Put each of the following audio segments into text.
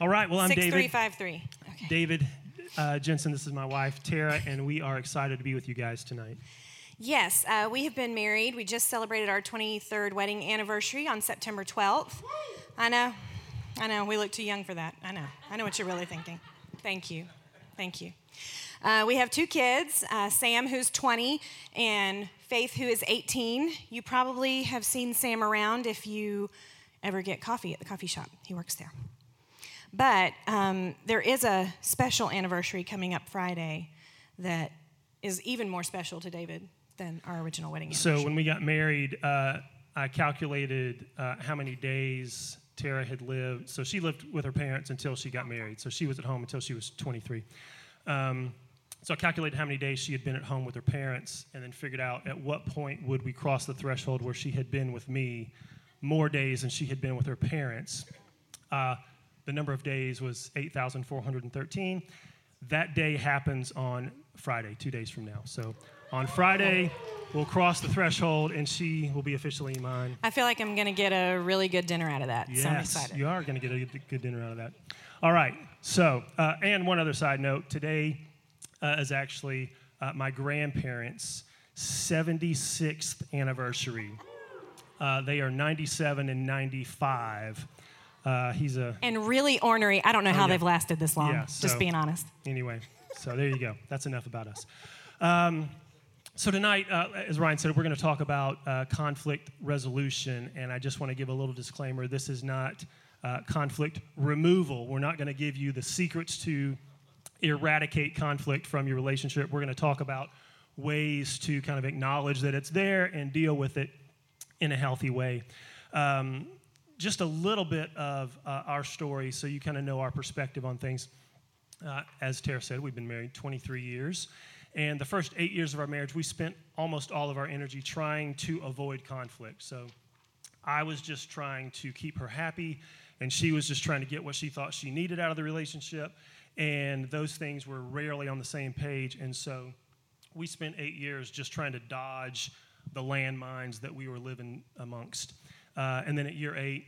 All right. Well, I'm Six David. three five three. Okay. David uh, Jensen. This is my wife Tara, and we are excited to be with you guys tonight. Yes, uh, we have been married. We just celebrated our 23rd wedding anniversary on September 12th. I know, I know. We look too young for that. I know. I know what you're really thinking. Thank you, thank you. Uh, we have two kids, uh, Sam, who's 20, and Faith, who is 18. You probably have seen Sam around if you ever get coffee at the coffee shop. He works there. But um, there is a special anniversary coming up Friday that is even more special to David than our original wedding anniversary. So when we got married, uh, I calculated uh, how many days Tara had lived. So she lived with her parents until she got married. So she was at home until she was 23. Um, so I calculated how many days she had been at home with her parents, and then figured out at what point would we cross the threshold where she had been with me more days than she had been with her parents. Uh, the number of days was 8,413. That day happens on Friday, two days from now. So on Friday, we'll cross the threshold, and she will be officially mine. I feel like I'm going to get a really good dinner out of that. Yes, so I'm excited. you are going to get a good- dinner out of that. All right. So, uh, and one other side note: today uh, is actually uh, my grandparents' 76th anniversary. Uh, they are 97 and 95. Uh, he's a And really ornery. I don't know how yeah. they've lasted this long, Yeah, just being honest. anyway. So there you go. That's enough about us. Um, so tonight, uh, as Ryan said, we're going to talk about uh, conflict resolution, and I just want to give a little disclaimer: this is not uh, conflict removal. We're not going to give you the secrets to eradicate conflict from your relationship. We're going to talk about ways to kind of acknowledge that it's there and deal with it in a healthy way. Um, just a little bit of uh, our story so you kind of know our perspective on things. Uh, as Tara said, we've been married 23 years. And the first eight years of our marriage, we spent almost all of our energy trying to avoid conflict. So I was just trying to keep her happy, and she was just trying to get what she thought she needed out of the relationship. And those things were rarely on the same page. And so we spent eight years just trying to dodge the landmines that we were living amongst. Uh, and then at year eight,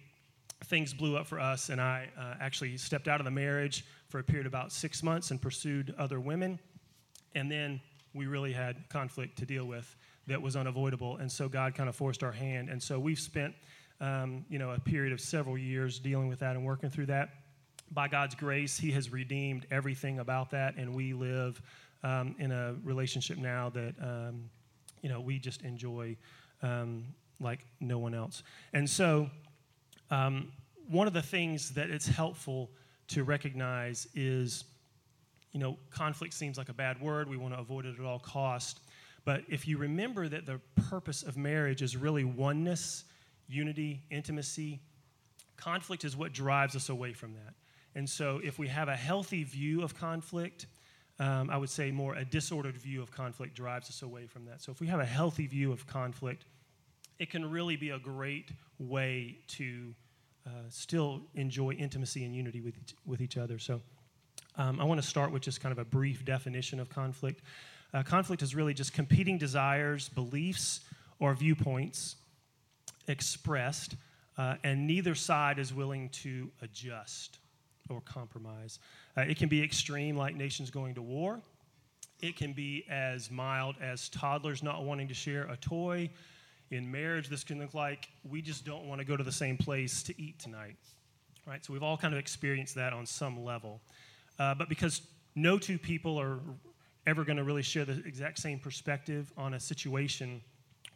things blew up for us, and I uh, actually stepped out of the marriage for a period of about six months and pursued other women. And then we really had conflict to deal with that was unavoidable, and so God kind of forced our hand. And so we've spent, um, you know, a period of several years dealing with that and working through that. By God's grace, He has redeemed everything about that, and we live um, in a relationship now that, um, you know, we just enjoy um, like no one else. And so um, one of the things that it's helpful to recognize is, you know, conflict seems like a bad word. We want to avoid it at all cost. But if you remember that the purpose of marriage is really oneness, unity, intimacy, conflict is what drives us away from that. And so if we have a healthy view of conflict, um, I would say more a disordered view of conflict drives us away from that. So if we have a healthy view of conflict, it can really be a great way to uh, still enjoy intimacy and unity with each, with each other. So, um, I want to start with just kind of a brief definition of conflict. Uh, conflict is really just competing desires, beliefs, or viewpoints expressed, uh, and neither side is willing to adjust or compromise. Uh, it can be extreme, like nations going to war. It can be as mild as toddlers not wanting to share a toy. In marriage, this can look like we just don't want to go to the same place to eat tonight. Right? So we've all kind of experienced that on some level. Uh, but because no two people are ever going to really share the exact same perspective on a situation,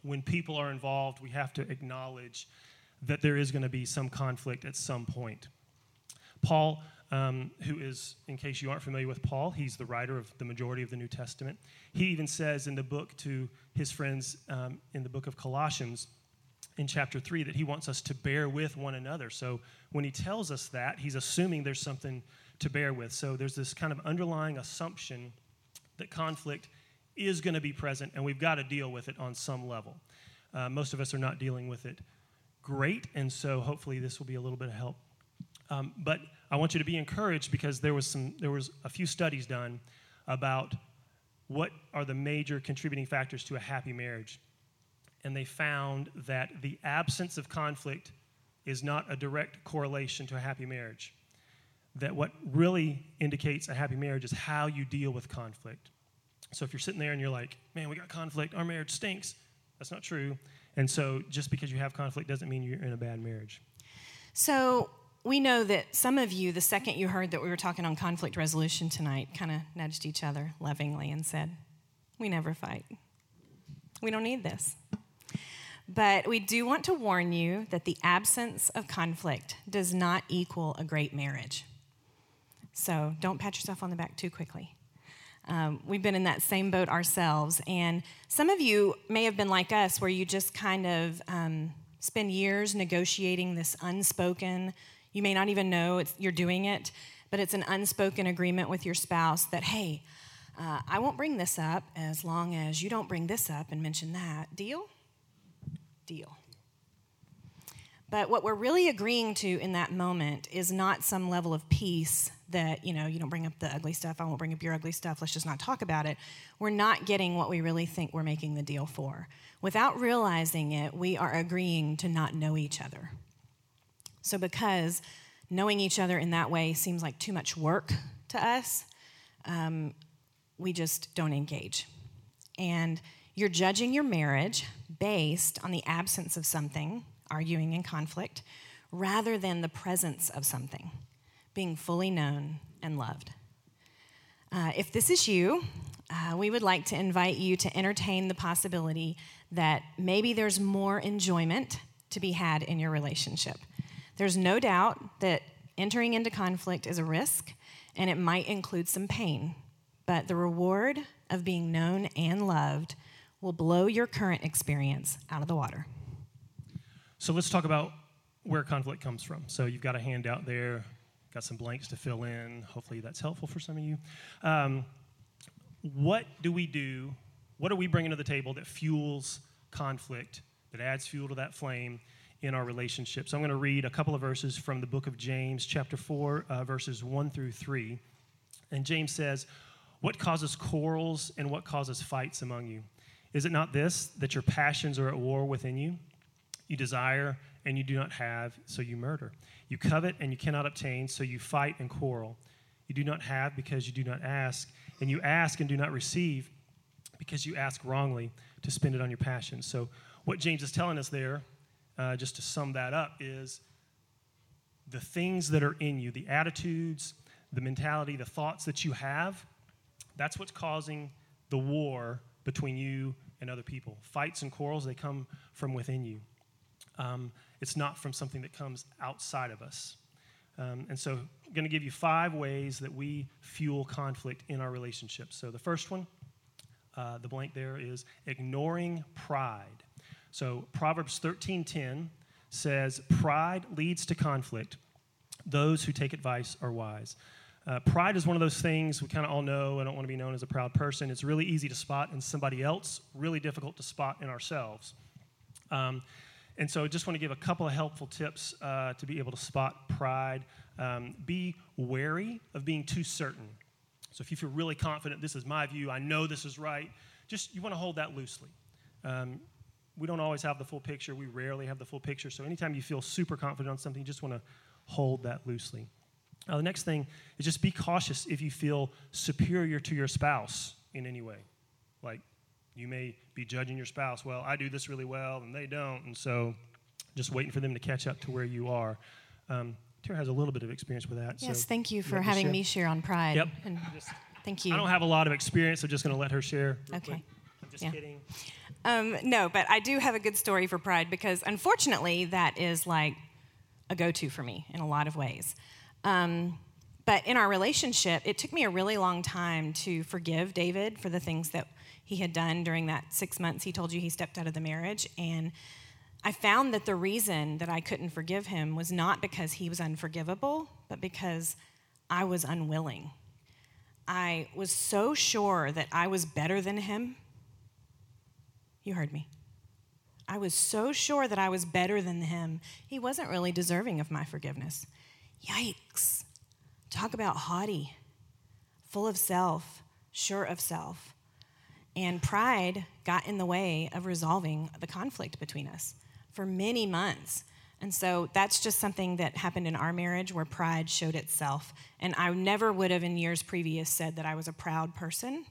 when people are involved, we have to acknowledge that there is going to be some conflict at some point. Paul, um, who is, in case you aren't familiar with Paul, he's the writer of the majority of the New Testament. He even says in the book to his friends um, in the book of Colossians, in chapter 3, that he wants us to bear with one another. So when he tells us that, he's assuming there's something to bear with. So there's this kind of underlying assumption that conflict is going to be present, and we've got to deal with it on some level. Uh, most of us are not dealing with it great, and so hopefully this will be a little bit of help. Um, but I want you to be encouraged because there was some there was a few studies done about what are the major contributing factors to a happy marriage, and they found that the absence of conflict is not a direct correlation to a happy marriage. that what really indicates a happy marriage is how you deal with conflict. So if you're sitting there and you're like, man, we got conflict, our marriage stinks, that's not true. And so just because you have conflict doesn't mean you're in a bad marriage. So we know that some of you, the second you heard that we were talking on conflict resolution tonight, kind of nudged each other lovingly and said, We never fight. We don't need this. But we do want to warn you that the absence of conflict does not equal a great marriage. So don't pat yourself on the back too quickly. Um, we've been in that same boat ourselves. And some of you may have been like us, where you just kind of um, spend years negotiating this unspoken, you may not even know you're doing it, but it's an unspoken agreement with your spouse that, hey, uh, I won't bring this up as long as you don't bring this up and mention that. Deal? Deal. But what we're really agreeing to in that moment is not some level of peace that, you know, you don't bring up the ugly stuff, I won't bring up your ugly stuff, let's just not talk about it. We're not getting what we really think we're making the deal for. Without realizing it, we are agreeing to not know each other. So, because knowing each other in that way seems like too much work to us, um, we just don't engage. And you're judging your marriage based on the absence of something arguing and conflict, rather than the presence of something, being fully known and loved. Uh, if this is you, uh, we would like to invite you to entertain the possibility that maybe there's more enjoyment to be had in your relationship. There's no doubt that entering into conflict is a risk and it might include some pain, but the reward of being known and loved will blow your current experience out of the water. So let's talk about where conflict comes from. So you've got a handout there, got some blanks to fill in. Hopefully that's helpful for some of you. Um, what do we do? What are we bringing to the table that fuels conflict, that adds fuel to that flame in our relationship? So I'm going to read a couple of verses from the book of James, chapter 4, uh, verses 1 through 3. And James says, What causes quarrels and what causes fights among you? Is it not this, that your passions are at war within you? You desire and you do not have, so you murder. You covet and you cannot obtain, so you fight and quarrel. You do not have because you do not ask, and you ask and do not receive because you ask wrongly to spend it on your passions. So, what James is telling us there, uh, just to sum that up, is the things that are in you, the attitudes, the mentality, the thoughts that you have, that's what's causing the war between you and other people. Fights and quarrels, they come from within you. Um, it's not from something that comes outside of us. Um, and so, I'm going to give you five ways that we fuel conflict in our relationships. So, the first one, uh, the blank there is ignoring pride. So, Proverbs 13:10 says, "Pride leads to conflict. Those who take advice are wise." Uh, pride is one of those things we kind of all know. I don't want to be known as a proud person. It's really easy to spot in somebody else, really difficult to spot in ourselves. Um, and so I just want to give a couple of helpful tips uh, to be able to spot pride. Um, be wary of being too certain. So if you feel really confident, this is my view, I know this is right, just you want to hold that loosely. Um, we don't always have the full picture. We rarely have the full picture. So anytime you feel super confident on something, you just want to hold that loosely. Now, the next thing is just be cautious if you feel superior to your spouse in any way. Like, you may be judging your spouse, well, I do this really well and they don't, and so just waiting for them to catch up to where you are. Um, Tara has a little bit of experience with that. Yes, so thank you for having share? me share on pride. Yep. And thank you. I don't have a lot of experience, so just going to let her share. Okay. quick. I'm just Yeah. kidding. Um, no, but I do have a good story for pride because unfortunately that is like a go-to for me in a lot of ways. Um, but in our relationship, it took me a really long time to forgive David for the things that he had done during that six months he told you he stepped out of the marriage. And I found that the reason that I couldn't forgive him was not because he was unforgivable, but because I was unwilling. I was so sure that I was better than him. You heard me. I was so sure that I was better than him. He wasn't really deserving of my forgiveness. Yikes. Talk about haughty, full of self, sure of self. And pride got in the way of resolving the conflict between us for many months And so that's just something that happened in our marriage where pride showed itself. And I never would have in years previous said that I was a proud person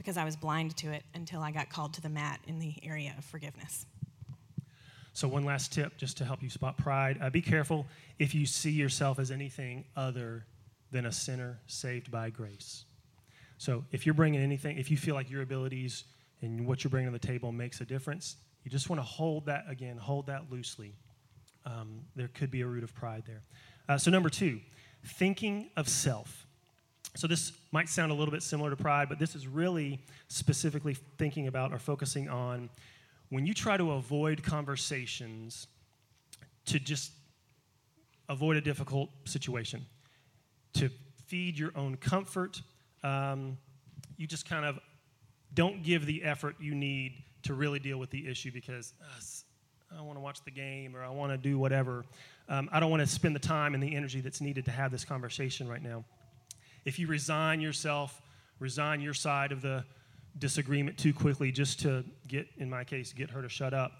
because I was blind to it until I got called to the mat in the area of forgiveness. So, one last tip just to help you spot pride uh, be careful if you see yourself as anything other than a sinner saved by grace. So, if you're bringing anything, if you feel like your abilities and what you're bringing to the table makes a difference, you just want to hold that again, hold that loosely. Um, there could be a root of pride there. Uh, so, number two, thinking of self. So, this might sound a little bit similar to pride, but this is really specifically thinking about or focusing on when you try to avoid conversations to just avoid a difficult situation, to feed your own comfort, um, you just kind of don't give the effort you need to really deal with the issue because uh, I want to watch the game or I want to do whatever. Um, I don't want to spend the time and the energy that's needed to have this conversation right now. If you resign yourself, resign your side of the disagreement too quickly just to get, in my case, get her to shut up.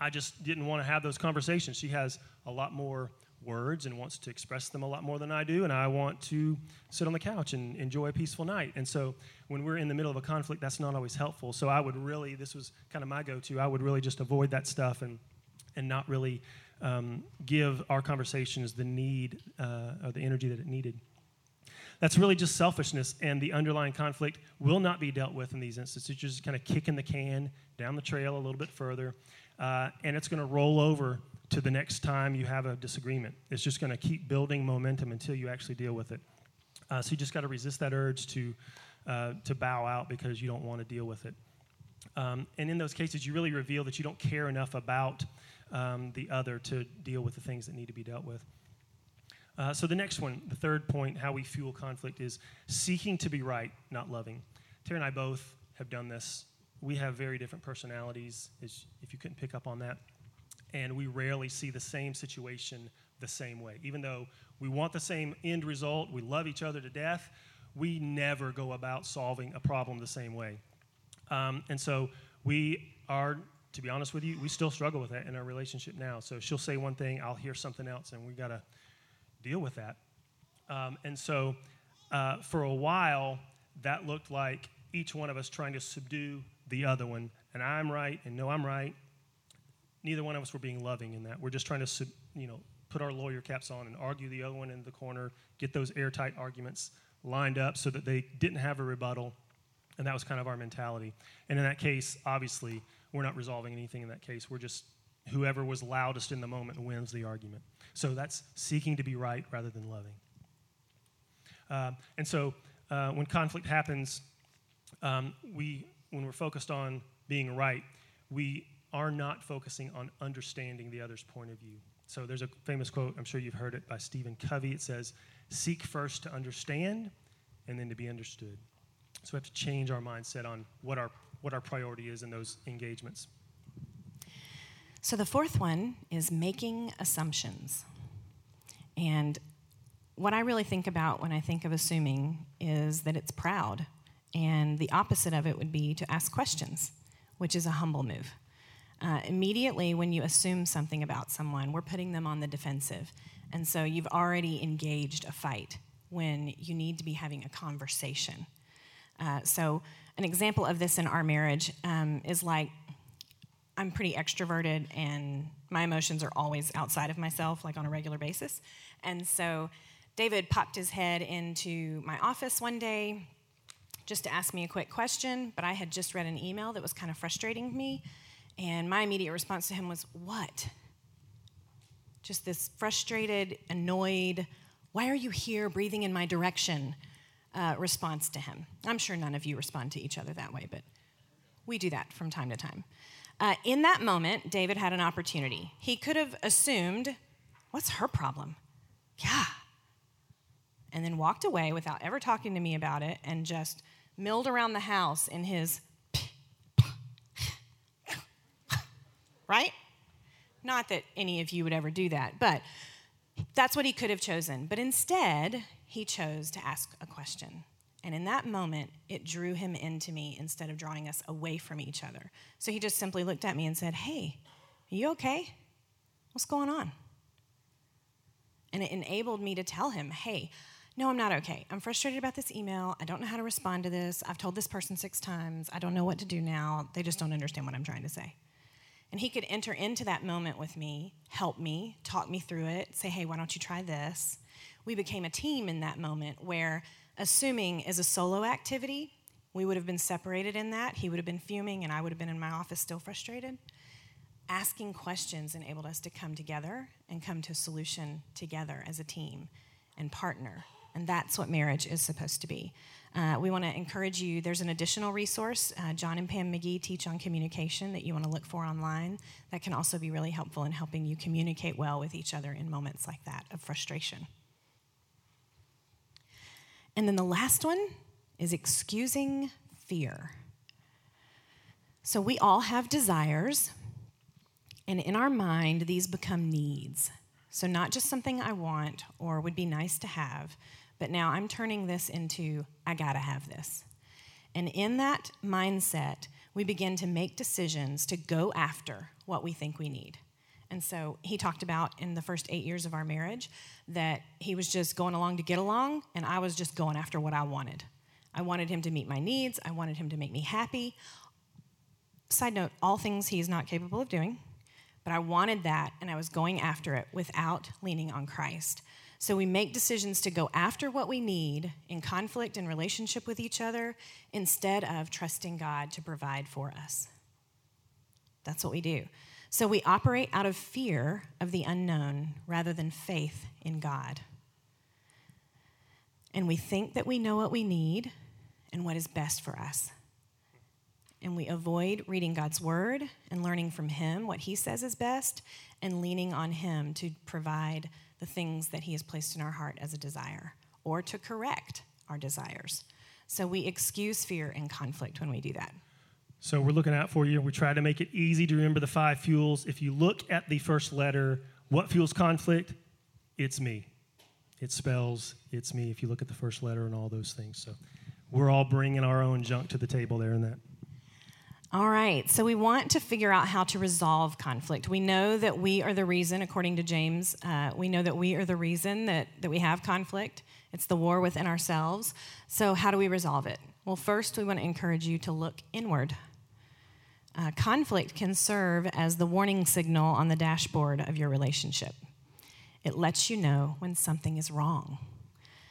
I just didn't want to have those conversations. She has a lot more words and wants to express them a lot more than I do, and I want to sit on the couch and enjoy a peaceful night. And so when we're in the middle of a conflict, that's not always helpful. So I would really, this was kind of my go to, I would really just avoid that stuff and, and not really um, give our conversations the need uh, or the energy that it needed. That's really just selfishness, and the underlying conflict will not be dealt with in these instances. You're just kind of kicking the can down the trail a little bit further, uh, and it's going to roll over to the next time you have a disagreement. It's just going to keep building momentum until you actually deal with it. Uh, so you just got to resist that urge to, uh, to bow out because you don't want to deal with it. Um, and in those cases, you really reveal that you don't care enough about um, the other to deal with the things that need to be dealt with. Uh, so the next one, the third point, how we fuel conflict, is seeking to be right, not loving. Tara and I both have done this. We have very different personalities, if you couldn't pick up on that. And we rarely see the same situation the same way. Even though we want the same end result, we love each other to death, we never go about solving a problem the same way. Um, and so we are, to be honest with you, we still struggle with that in our relationship now. So she'll say one thing, I'll hear something else, and we got to deal with that. Um, and so uh, for a while, that looked like each one of us trying to subdue the other one. And I'm right, and no, I'm right. Neither one of us were being loving in that. We're just trying to, you know, put our lawyer caps on and argue the other one in the corner, get those airtight arguments lined up so that they didn't have a rebuttal. And that was kind of our mentality. And in that case, obviously, we're not resolving anything in that case. We're just whoever was loudest in the moment wins the argument. So that's seeking to be right rather than loving. Uh, and so uh, when conflict happens, um, we, when we're focused on being right, we are not focusing on understanding the other's point of view. So there's a famous quote, I'm sure you've heard it by Stephen Covey. It says, Seek first to understand and then to be understood. So we have to change our mindset on what our, what our priority is in those engagements. So the fourth one is making assumptions. And what I really think about when I think of assuming is that it's proud. And the opposite of it would be to ask questions, which is a humble move. Uh, immediately, when you assume something about someone, we're putting them on the defensive. And so you've already engaged a fight when you need to be having a conversation. Uh, so, an example of this in our marriage um, is like I'm pretty extroverted and my emotions are always outside of myself, like on a regular basis. And so David popped his head into my office one day just to ask me a quick question, but I had just read an email that was kind of frustrating me. And my immediate response to him was, What? Just this frustrated, annoyed, why are you here breathing in my direction uh, response to him. I'm sure none of you respond to each other that way, but we do that from time to time. Uh, in that moment, David had an opportunity. He could have assumed, What's her problem? Yeah. And then walked away without ever talking to me about it and just milled around the house in his. right? Not that any of you would ever do that, but that's what he could have chosen. But instead, he chose to ask a question. And in that moment, it drew him into me instead of drawing us away from each other. So he just simply looked at me and said, Hey, are you okay? What's going on? And it enabled me to tell him, hey, no, I'm not okay. I'm frustrated about this email. I don't know how to respond to this. I've told this person six times. I don't know what to do now. They just don't understand what I'm trying to say. And he could enter into that moment with me, help me, talk me through it, say, hey, why don't you try this? We became a team in that moment where, assuming as a solo activity, we would have been separated in that. He would have been fuming, and I would have been in my office still frustrated. Asking questions enabled us to come together and come to a solution together as a team and partner. And that's what marriage is supposed to be. Uh, we want to encourage you. There's an additional resource. Uh, John and Pam McGee teach on communication that you want to look for online. That can also be really helpful in helping you communicate well with each other in moments like that of frustration. And then the last one is excusing fear. So we all have desires, and in our mind, these become needs. So, not just something I want or would be nice to have, but now I'm turning this into, I gotta have this. And in that mindset, we begin to make decisions to go after what we think we need. And so he talked about in the first eight years of our marriage that he was just going along to get along, and I was just going after what I wanted. I wanted him to meet my needs, I wanted him to make me happy. Side note, all things he is not capable of doing, but I wanted that, and I was going after it without leaning on Christ. So we make decisions to go after what we need in conflict and relationship with each other instead of trusting God to provide for us. That's what we do. So we operate out of fear of the unknown rather than faith in God. And we think that we know what we need and what is best for us. And we avoid reading God's word and learning from Him what He says is best and leaning on Him to provide the things that He has placed in our heart as a desire or to correct our desires. So we excuse fear and conflict when we do that. So we're looking out for you. We try to make it easy to remember the five fuels. If you look at the first letter, what fuels conflict? It's me. It spells it's me if you look at the first letter and all those things. So we're all bringing our own junk to the table there in that. All right, so we want to figure out how to resolve conflict. We know that we are the reason, according to James, uh, we know that we are the reason that, that we have conflict. It's the war within ourselves. So, how do we resolve it? Well, first, we want to encourage you to look inward. Uh, conflict can serve as the warning signal on the dashboard of your relationship, it lets you know when something is wrong.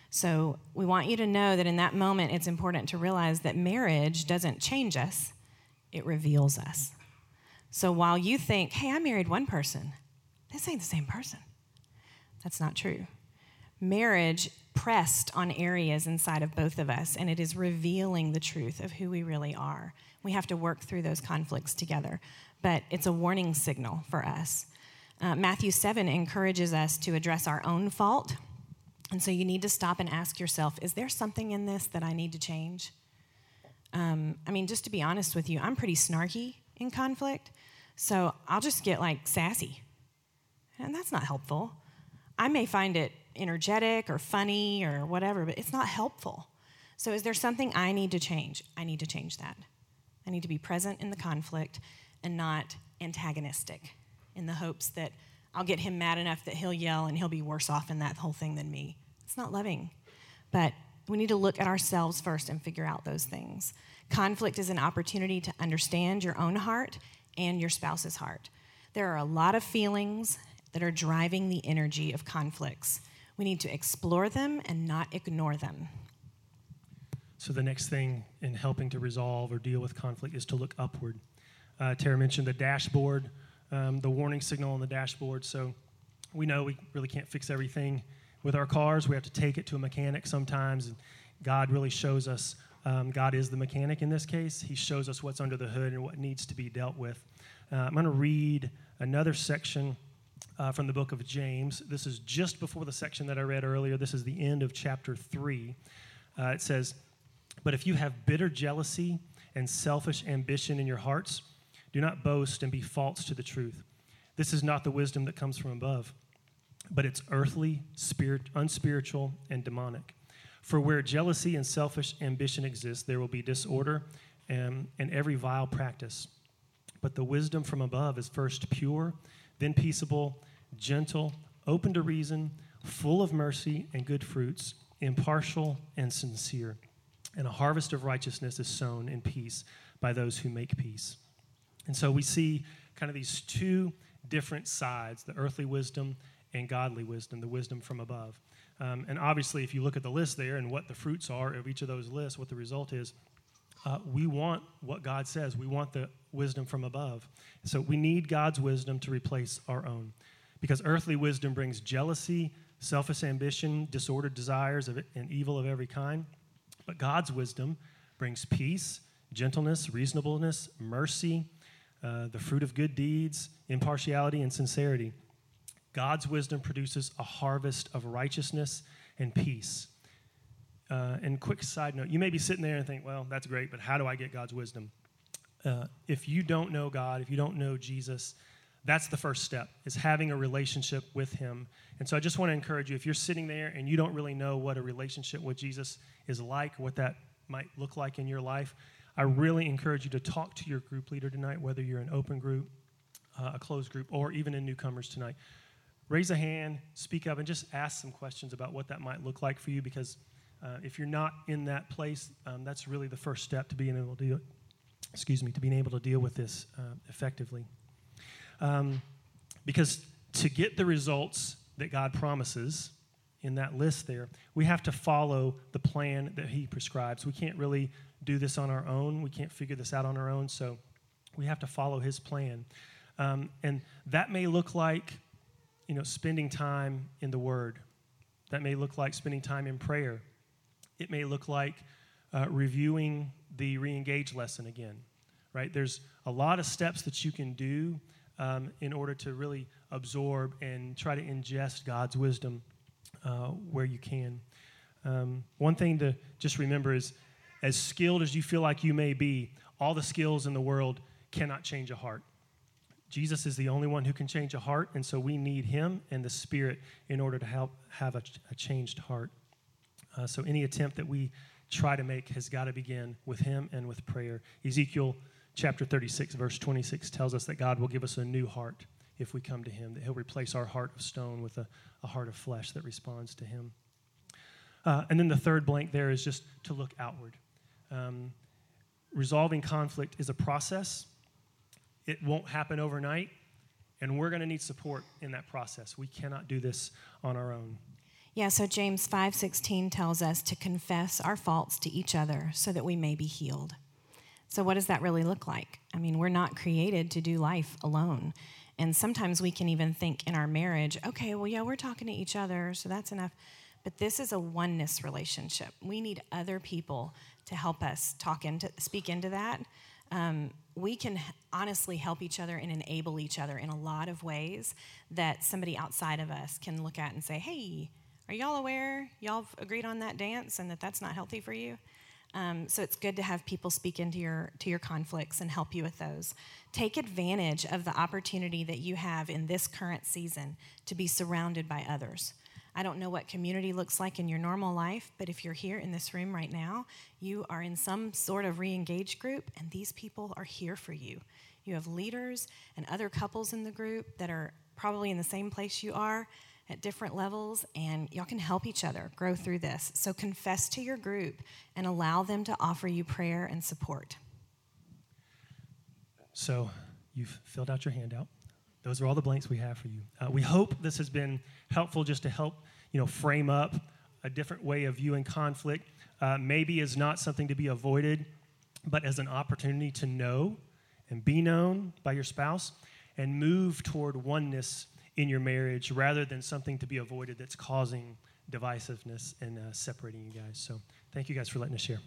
So, we want you to know that in that moment, it's important to realize that marriage doesn't change us it reveals us. So while you think, hey, I married one person, this ain't the same person. That's not true. Marriage pressed on areas inside of both of us, and it is revealing the truth of who we really are. We have to work through those conflicts together, but it's a warning signal for us. Uh, Matthew 7 encourages us to address our own fault. And so you need to stop and ask yourself is there something in this that I need to change? Um, I mean, just to be honest with you, I'm pretty snarky in conflict, so I'll just get like sassy. And that's not helpful. I may find it energetic or funny or whatever, but it's not helpful. So, is there something I need to change? I need to change that. I need to be present in the conflict and not antagonistic in the hopes that I'll get him mad enough that he'll yell and he'll be worse off in that whole thing than me. It's not loving. But we need to look at ourselves first and figure out those things. Conflict is an opportunity to understand your own heart and your spouse's heart. There are a lot of feelings that are driving the energy of conflicts. We need to explore them and not ignore them. So, the next thing in helping to resolve or deal with conflict is to look upward. Uh, Tara mentioned the dashboard, um, the warning signal on the dashboard. So, we know we really can't fix everything with our cars. We have to take it to a mechanic sometimes, and God really shows us. Um, God is the mechanic in this case. He shows us what's under the hood and what needs to be dealt with. Uh, I'm going to read another section uh, from the book of James. This is just before the section that I read earlier. This is the end of chapter 3. Uh, it says, But if you have bitter jealousy and selfish ambition in your hearts, do not boast and be false to the truth. This is not the wisdom that comes from above but it's earthly, spirit, unspiritual, and demonic. For where jealousy and selfish ambition exist, there will be disorder and, and every vile practice. But the wisdom from above is first pure, then peaceable, gentle, open to reason, full of mercy and good fruits, impartial and sincere. And a harvest of righteousness is sown in peace by those who make peace. And so we see kind of these two different sides the earthly wisdom and godly wisdom, the wisdom from above. Um, and obviously, if you look at the list there and what the fruits are of each of those lists, what the result is, uh, we want what God says. We want the wisdom from above. So we need God's wisdom to replace our own. Because earthly wisdom brings jealousy, selfish ambition, disordered desires, of, and evil of every kind. But God's wisdom brings peace, gentleness, reasonableness, mercy, uh, the fruit of good deeds, impartiality, and sincerity. God's wisdom produces a harvest of righteousness and peace. Uh, and quick side note, you may be sitting there and think, well, that's great, but how do I get God's wisdom? Uh, if you don't know God, if you don't know Jesus, that's the first step is having a relationship with him. And so i just want to encourage you if you're sitting there and you don't really know what a relationship with jesus is like what that might look like in your life i really encourage you to talk to your group leader tonight whether you're an open group uh, a closed group or even in newcomers tonight. Raise a hand speak up and just ask some questions about what that might look like for you because uh, if you're not in that place um, that's really the first step to being able to deal excuse me to being able to deal with this uh, effectively um, because to get the results that God promises in that list there, we have to follow the plan that He prescribes. We can't really do this on our own, we can't figure this out on our own, so we have to follow His plan. Um, and that may look like, you know, spending time in the Word. That may look like spending time in prayer. It may look like uh, reviewing the re-engage lesson again, right? There's a lot of steps that you can do um, in order to really absorb and try to ingest God's wisdom uh, where you can. Um, one thing to just remember is as skilled as you feel like you may be, all the skills in the world cannot change a heart. Jesus is the only one who can change a heart, and so we need Him and the Spirit in order to help have a, a changed heart. Uh, so any attempt that we try to make has got to begin with Him and with prayer. Ezekiel chapter 36, verse 26 tells us that God will give us a new heart if we come to Him, that He'll replace our heart of stone with a, a heart of flesh that responds to Him. Uh, and then the third blank there is just to look outward. Um, resolving conflict is a process, it won't happen overnight, and we're going to need support in that process. We cannot do this on our own. Yeah, so James 5:16 tells us to confess our faults to each other so that we may be healed. So, what does that really look like? I mean, we're not created to do life alone. And sometimes we can even think in our marriage, okay, well, yeah, we're talking to each other, so that's enough. But this is a oneness relationship. We need other people to help us talk into, speak into that. Um, we can honestly help each other and enable each other in a lot of ways that somebody outside of us can look at and say, hey, are y'all aware? Y'all agreed on that dance and that that's not healthy for you? Um, so it's good to have people speak into your to your conflicts and help you with those. Take advantage of the opportunity that you have in this current season to be surrounded by others. I don't know what community looks like in your normal life, but if you're here in this room right now, you are in some sort of re-engaged group, and these people are here for you. You have leaders and other couples in the group that are probably in the same place you are at different levels, and y'all can help each other grow through this. So confess to your group and allow them to offer you prayer and support. So you've filled out your handout. Those are all the blanks we have for you. Uh, we hope this has been helpful just to help you know frame up a different way of viewing conflict. Uh, maybe is not something to be avoided, but as an opportunity to know and be known by your spouse and move toward oneness in your marriage rather than something to be avoided that's causing divisiveness and uh, separating you guys. So thank you guys for letting us share.